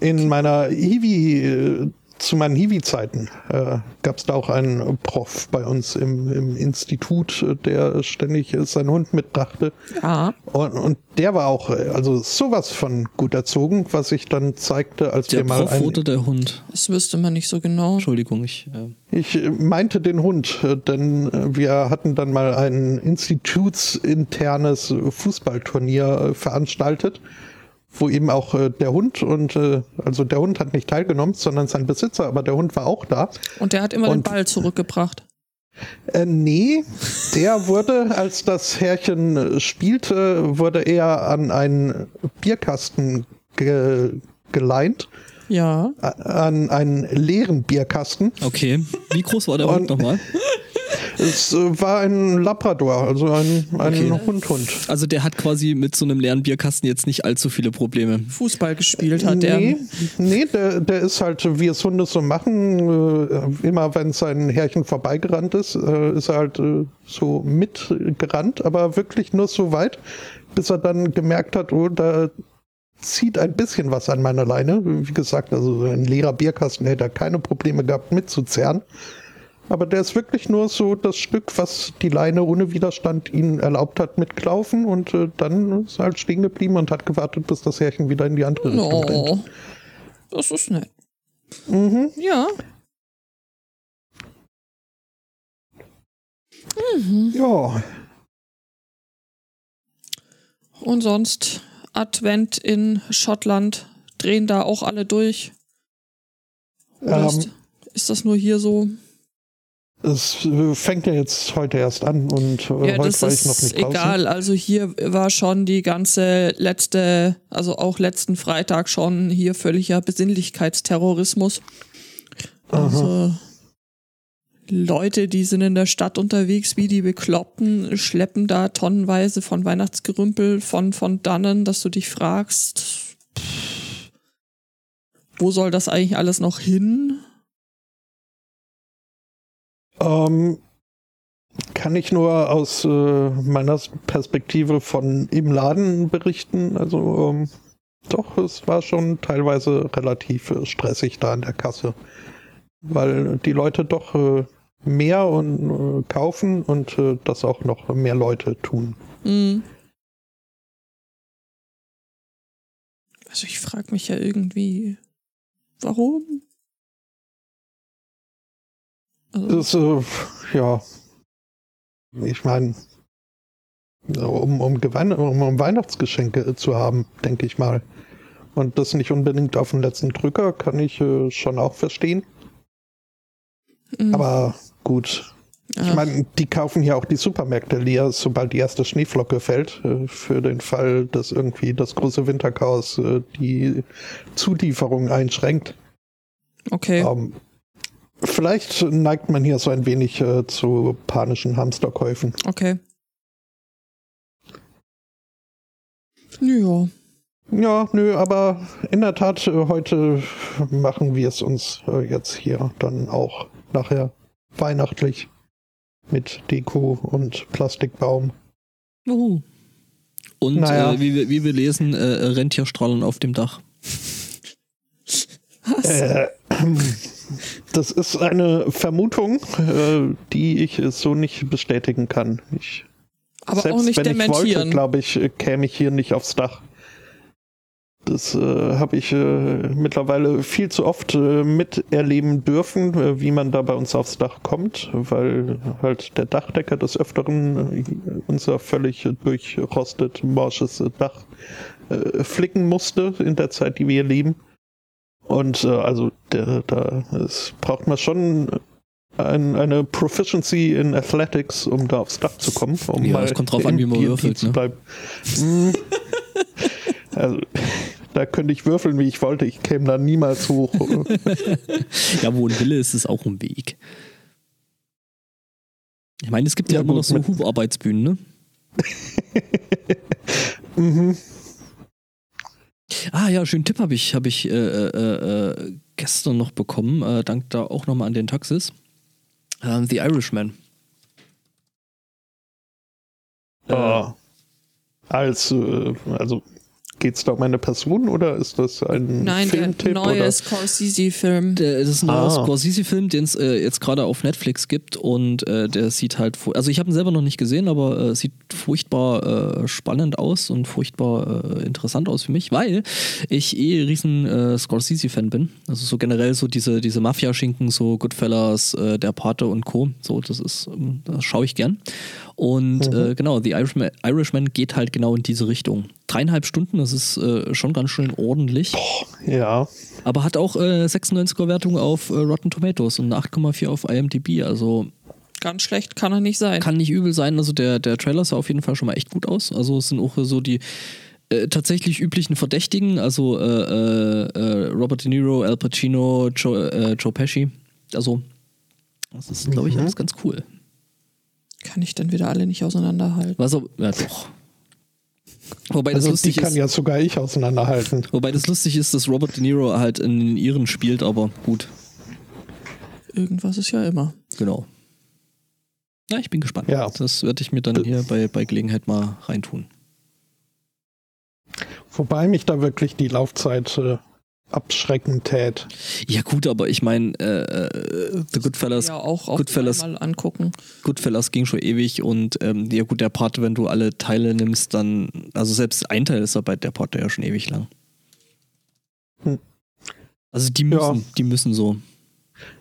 in meiner Hiwi, äh, zu meinen Hiwi-Zeiten äh, gab es da auch einen Prof bei uns im, im Institut, äh, der ständig seinen Hund mitbrachte. Ja, Und, und der war auch äh, also sowas von gut erzogen, was sich dann zeigte, als Der wir mal Prof ein, oder der Hund? das wüsste man nicht so genau. Entschuldigung, ich. Äh, Ich äh, meinte den Hund, äh, denn wir hatten dann mal ein institutsinternes Fußballturnier veranstaltet, wo eben auch äh, der Hund und äh, also der Hund hat nicht teilgenommen, sondern sein Besitzer, aber der Hund war auch da. Und der hat immer den Und- Ball zurückgebracht. Äh, nee, der wurde, als das Herrchen äh, spielte, wurde er an einen Bierkasten ge geleint, Ja. an einen leeren Bierkasten. okay. Wie groß war der Hund Und- nochmal? Es äh, war ein Labrador, also ein, ein Okay. Hund-Hund. Also der hat quasi mit so einem leeren Bierkasten jetzt nicht allzu viele Probleme. Fußball gespielt hat der. Nee, nee der, der ist halt, wie es Hunde so machen, äh, immer wenn sein Herrchen vorbeigerannt ist, äh, ist er halt so mitgerannt, aber wirklich nur so weit, bis er dann gemerkt hat, oh, da zieht ein bisschen was an meiner Leine. Wie gesagt, also ein leerer Bierkasten hätte er keine Probleme gehabt mitzuzerren. Aber der ist wirklich nur so das Stück, was die Leine ohne Widerstand ihnen erlaubt hat, mitgelaufen und äh, dann ist halt stehen geblieben und hat gewartet, bis das Härchen wieder in die andere Richtung rennt. Das ist nett. Mhm. Ja. Mhm. Ja, Und sonst Advent in Schottland drehen da auch alle durch. Oder Ähm, ist, ist das nur hier so? Es fängt ja jetzt heute erst an und äh, Ja, heute war ich noch ist nicht draußen. egal. Also hier war schon die ganze letzte, also auch letzten Freitag schon hier völliger Besinnlichkeitsterrorismus. Also Leute, die sind in der Stadt unterwegs, wie die Bekloppten, schleppen da tonnenweise von Weihnachtsgerümpel von, von dannen, dass du dich fragst, pff, wo soll das eigentlich alles noch hin? Ähm, kann ich nur aus äh, meiner Perspektive von im Laden berichten. Also ähm, doch, es war schon teilweise relativ äh, stressig da an der Kasse, weil die Leute doch äh, mehr und äh, kaufen und äh, das auch noch mehr Leute tun. Mhm. Also ich frage mich ja irgendwie, warum? Das, äh, ja, ich meine, um, um, um, um, Weihnachtsgeschenke zu haben, denke ich mal. Und das nicht unbedingt auf den letzten Drücker, kann ich äh, schon auch verstehen. Mhm. Aber gut. Ich meine, die kaufen ja auch die Supermärkte leer, sobald die erste Schneeflocke fällt, äh, für den Fall, dass irgendwie das große Winterchaos äh, die Zulieferung einschränkt. Okay. Ähm, Vielleicht neigt man hier so ein wenig äh, zu panischen Hamsterkäufen. Okay. Ja. Ja, nö, aber in der Tat, äh, heute machen wir es uns äh, jetzt hier dann auch nachher weihnachtlich mit Deko und Plastikbaum. Juhu. Und naja. äh, wie, wie, wir lesen, äh, Rentierstrahlen auf dem Dach. Was? Äh, das ist eine Vermutung, äh, die ich so nicht bestätigen kann. Ich, Aber selbst auch nicht wenn ich wollte, glaube ich, käme ich hier nicht aufs Dach. Das äh, habe ich äh, mittlerweile viel zu oft äh, miterleben dürfen, äh, wie man da bei uns aufs Dach kommt, weil halt der Dachdecker des Öfteren äh, unser völlig durchrostet, morsches Dach äh, flicken musste in der Zeit, die wir hier leben. Und äh, also der, da es braucht man schon ein, eine Proficiency in Athletics, um da aufs Dach zu kommen. Um ja, es kommt drauf an, wie man würfelt. Ne? Bleiben. Hm. also, da könnte ich würfeln, wie ich wollte. Ich käme da niemals hoch. ja, wo ein Wille ist, ist auch ein Weg. Ich meine, es gibt ja, ja immer noch so Hubarbeitsbühnen, ne? mhm. Ah ja, schönen Tipp habe ich, hab ich äh, äh, äh, gestern noch bekommen, äh, dank da auch nochmal an den Taxis. Ähm, The Irishman. Oh. Als, äh, also Geht es da um eine Person oder ist das ein Nein, Filmtipp? Nein, ein neuer Scorsese-Film. Das ist ein neuer ah. Scorsese-Film, den es äh, jetzt gerade auf Netflix gibt und äh, der sieht halt, also ich habe ihn selber noch nicht gesehen, aber äh, sieht furchtbar äh, spannend aus und furchtbar äh, interessant aus für mich, weil ich eh riesen äh, Scorsese-Fan bin. Also so generell so diese, diese Mafia-Schinken, so Goodfellas, Der Pate und Co. So, das ist, ähm, das schaue ich gern. Und mhm. genau, The Irishman, Irishman geht halt genau in diese Richtung dreieinhalb Stunden, das ist äh, schon ganz schön ordentlich. Boah, ja. Aber hat auch äh, 96er Wertung auf äh, Rotten Tomatoes und eine 8,4 auf IMDb, also ganz schlecht kann er nicht sein. Kann nicht übel sein, also der, der Trailer sah auf jeden Fall schon mal echt gut aus. Also es sind auch so die äh, tatsächlich üblichen Verdächtigen, also äh, äh, Robert De Niro, Al Pacino, Joe, Joe Pesci. Also das ist, glaube ich, mhm. alles ganz cool. Kann ich dann wieder alle nicht auseinanderhalten? Was, ja doch. Wobei also das lustig die kann ist, ja sogar ich auseinanderhalten. Wobei das lustig ist, dass Robert De Niro halt in den Iren spielt, aber gut. Irgendwas ist ja immer. Genau. Na, ich bin gespannt. Ja. Das werde ich mir dann hier bei, bei Gelegenheit mal reintun. Wobei mich da wirklich die Laufzeit äh, abschreckend tät. Ja gut, aber ich meine, äh, äh, The Goodfellas, ja auch Goodfellas, mal angucken. Goodfellas ging schon ewig und ähm, ja gut, der Part, wenn du alle Teile nimmst, dann, also selbst ein Teil ist dabei, der Part ja schon ewig lang. Hm. Also die müssen, ja. die müssen so.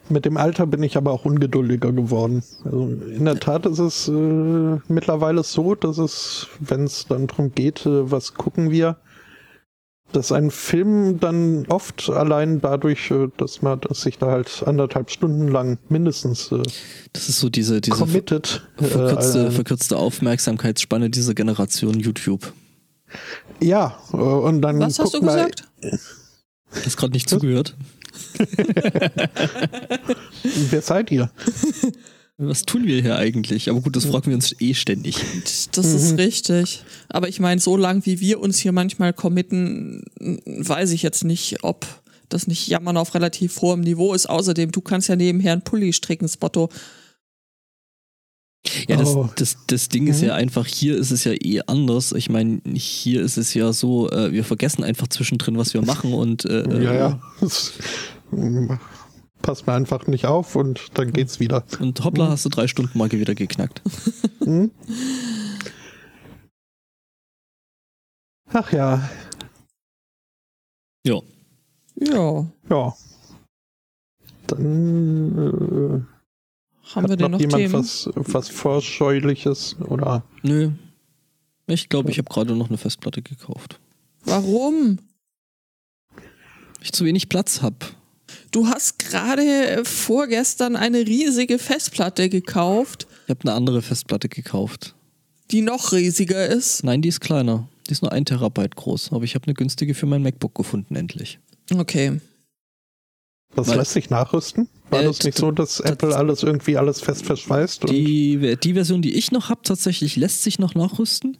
Mit dem Alter bin ich aber auch ungeduldiger geworden. Also in der Tat ist es äh, mittlerweile so, dass es, wenn es dann darum geht, äh, was gucken wir, dass ein Film dann oft allein dadurch, äh, dass man dass sich da halt anderthalb Stunden lang mindestens äh, das ist so diese, diese committed, verkürzte, äh, verkürzte Aufmerksamkeitsspanne dieser Generation YouTube. Ja, äh, und dann. Was hast du gesagt? Hast gerade nicht zugehört. Wer seid ihr? Was tun wir hier eigentlich? Aber gut, das fragen wir uns eh ständig. Das ist mhm. richtig. Aber ich meine, so lang wie wir uns hier manchmal committen, weiß ich jetzt nicht, ob das nicht Jammern auf relativ hohem Niveau ist. Außerdem, du kannst ja nebenher einen Pulli stricken, Spotto. Ja, das, Oh. das, das Ding ist Mhm. ja einfach, hier ist es ja eh anders. Ich meine, hier ist es ja so, äh, wir vergessen einfach zwischendrin, was wir machen und äh, Ja, äh, ja. Passt mir einfach nicht auf und dann geht's wieder. Und hoppla, hast du drei Stunden Marke wieder geknackt. Hm? Ach ja, Ja. Ja. ja. Dann äh, Haben wir hat denn noch noch jemand Themen? was, was Vorscheuliches oder Nö. Ich glaube, ich habe gerade noch eine Festplatte gekauft. Warum? Ich zu wenig Platz habe. Du hast gerade vorgestern eine riesige Festplatte gekauft, Ich habe eine andere Festplatte gekauft. die noch riesiger ist. Nein, die ist kleiner. Die ist nur ein Terabyte groß. Aber ich habe eine günstige für mein MacBook gefunden, endlich. Okay. was Weil- lässt sich nachrüsten? War Äh, das nicht so, dass Apple alles irgendwie alles fest verschweißt? Und Die, die Version, die ich noch habe, tatsächlich lässt sich noch nachrüsten.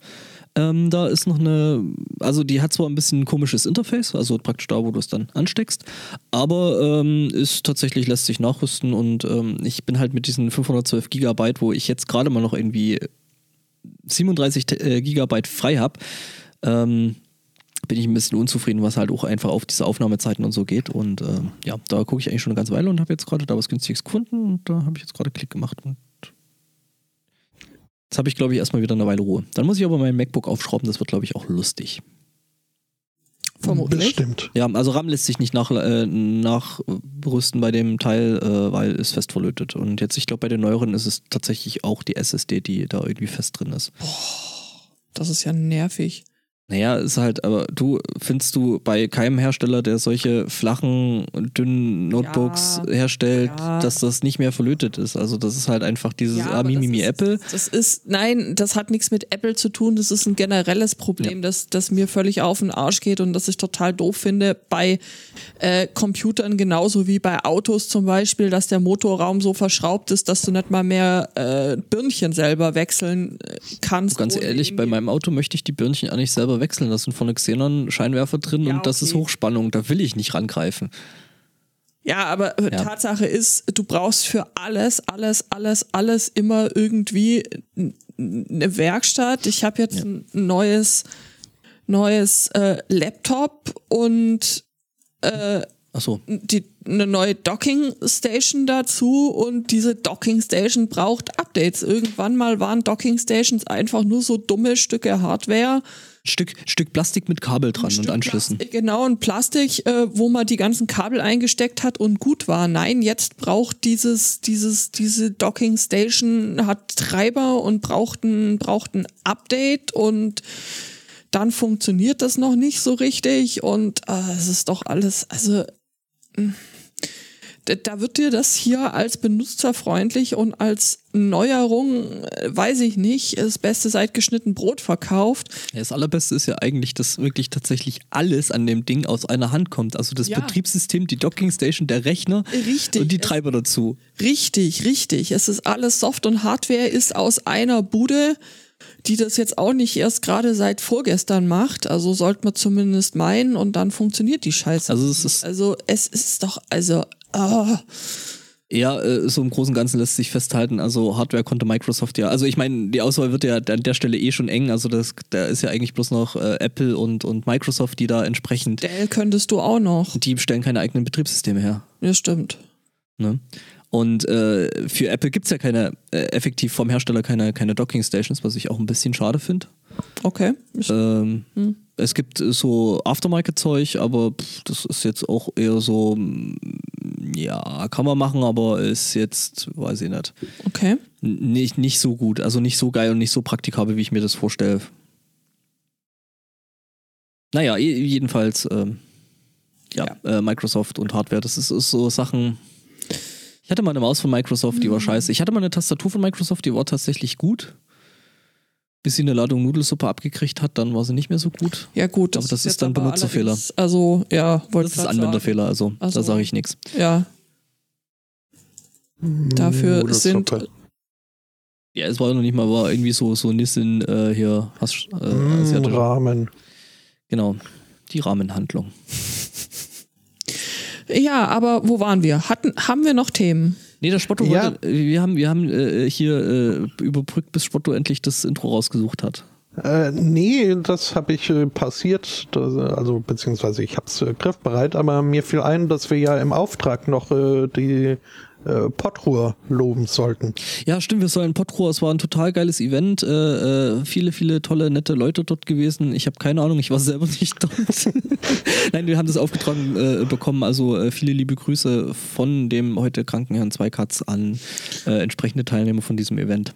Ähm, da ist noch eine, also die hat zwar ein bisschen ein komisches Interface, also praktisch da, wo du es dann ansteckst, aber ähm, ist tatsächlich lässt sich nachrüsten und ähm, ich bin halt mit diesen 512 Gigabyte, wo ich jetzt gerade mal noch irgendwie 37 Te- äh, Gigabyte frei habe, ähm, bin ich ein bisschen unzufrieden, was halt auch einfach auf diese Aufnahmezeiten und so geht. Und ähm, ja, da gucke ich eigentlich schon eine ganze Weile und habe jetzt gerade da was Günstiges gefunden und da habe ich jetzt gerade Klick gemacht und jetzt habe ich, glaube ich, erstmal wieder eine Weile Ruhe. Dann muss ich aber mein MacBook aufschrauben, das wird, glaube ich, auch lustig. Vermutlich. Bestimmt. Ja, also RAM lässt sich nicht nach, äh, nachrüsten bei dem Teil, äh, weil es fest verlötet. Und jetzt, ich glaube, bei den neueren ist es tatsächlich auch die SSD, die da irgendwie fest drin ist. Das ist ja nervig. Naja, ist halt, aber du findest du bei keinem Hersteller, der solche flachen, dünnen Notebooks Ja, herstellt, ja. dass das nicht mehr verlötet ist. Also das ist halt einfach dieses Ja, ah, Mimimi das ist, Apple. Das ist, nein, das hat nichts mit Apple zu tun. Das ist ein generelles Problem, das, das mir völlig auf den Arsch geht und das ich total doof finde bei äh, Computern genauso wie bei Autos zum Beispiel, dass der Motorraum so verschraubt ist, dass du nicht mal mehr äh, Birnchen selber wechseln äh, kannst. Ganz ehrlich, bei meinem Auto möchte ich die Birnchen eigentlich selber wechseln. Da sind vorne Xenon-Scheinwerfer drin Ja, und das ist okay. Hochspannung. Da will ich nicht rangreifen. Ja, aber äh, Ja. Tatsache ist, du brauchst für alles, alles, alles, alles immer irgendwie eine Werkstatt. Ich habe jetzt ein neues, neues äh, Laptop und äh, Achso, die, eine neue Docking Station dazu und diese Docking Station braucht Updates. Irgendwann mal waren Docking Stations einfach nur so dumme Stücke Hardware. Stück, Stück Plastik mit Kabel dran und Anschlüssen. Plastik, genau, ein Plastik, äh, wo man die ganzen Kabel eingesteckt hat und gut war. Nein, jetzt braucht dieses, dieses, diese Docking Station hat Treiber und braucht ein, braucht ein Update und dann funktioniert das noch nicht so richtig und äh, es ist doch alles, also mh, da- wird dir das hier als benutzerfreundlich und als Neuerung, äh, weiß ich nicht, das Beste seit geschnitten Brot verkauft. Ja, Das Allerbeste ist ja eigentlich, dass wirklich tatsächlich alles an dem Ding aus einer Hand kommt. Also das Ja. Betriebssystem, die Dockingstation, der Rechner Richtig. und die Treiber dazu. Richtig, richtig. Es ist alles Soft und Hardware ist aus einer Bude, die das jetzt auch nicht erst gerade seit vorgestern macht. Also sollte man zumindest meinen und dann funktioniert die Scheiße. Also es ist Also es ist doch, also, ah, Ja, äh, so im Großen und Ganzen lässt sich festhalten. Also Hardware konnte Microsoft ja. Also ich meine, die Auswahl wird ja an der Stelle eh schon eng. Also das, da ist ja eigentlich bloß noch äh, Apple und, und Microsoft, die da entsprechend, Dell könntest du auch noch. die stellen keine eigenen Betriebssysteme her. Das stimmt. Ne? Und äh, für Apple gibt es ja keine, äh, effektiv vom Hersteller keine, keine Docking Stations, was ich auch ein bisschen schade finde. Okay. Ist- Ähm, Hm. Es gibt äh, so Aftermarket-Zeug, aber pff, das ist jetzt auch eher so, mm, ja, kann man machen, aber ist jetzt, weiß ich nicht. Okay. N- nicht, nicht so gut, also nicht so geil und nicht so praktikabel, wie ich mir das vorstelle. Naja, je- jedenfalls, ähm, ja, Äh, Microsoft und Hardware, das ist, ist so Sachen. Ich hatte mal eine Maus von Microsoft, die war scheiße. Ich hatte mal eine Tastatur von Microsoft, die war tatsächlich gut. Bis sie eine Ladung Nudelsuppe abgekriegt hat, dann war sie nicht mehr so gut. Ja gut. Aber das ist jetzt dann Benutzerfehler. Also, ja, wollte Das ist Anwenderfehler, also, Also- da sage ich nichts. sagen. Ja, dafür sind Nudelsuppe. Ja, es war noch nicht mal, war irgendwie so, so Nissin äh, hier, hast, äh, Mm, asiatische- Rahmen. Genau, die Rahmenhandlung. Ja, aber wo waren wir? Hatten, haben wir noch Themen? Nee, der Spotto Ja. wollte, wir haben, wir haben äh, hier äh, überbrückt, bis Spotto endlich das Intro rausgesucht hat. Äh, nee, das habe ich äh, passiert, das, also beziehungsweise ich habe es äh, griffbereit, aber mir fiel ein, dass wir ja im Auftrag noch äh, die äh, Pottruhe loben sollten. Ja, stimmt, wir sollen Potro, es war ein total geiles Event, äh, äh, viele, viele tolle, nette Leute dort gewesen. Ich habe keine Ahnung, ich war selber nicht dort. Nein, wir haben das aufgetragen äh, bekommen, also äh, viele liebe Grüße von dem heute kranken Herrn Zweikatz an äh, entsprechende Teilnehmer von diesem Event.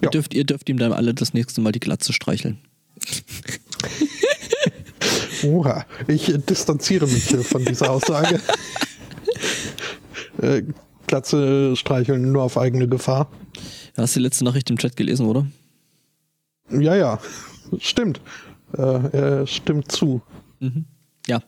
Ihr, Ja. dürft, ihr dürft ihm dann alle das nächste Mal die Glatze streicheln. Oha, ich distanziere mich von dieser Aussage. äh, Glatze streicheln nur auf eigene Gefahr. Ja, Hast du die letzte Nachricht im Chat gelesen, oder? Ja, ja, stimmt. Äh, er stimmt zu. Ja.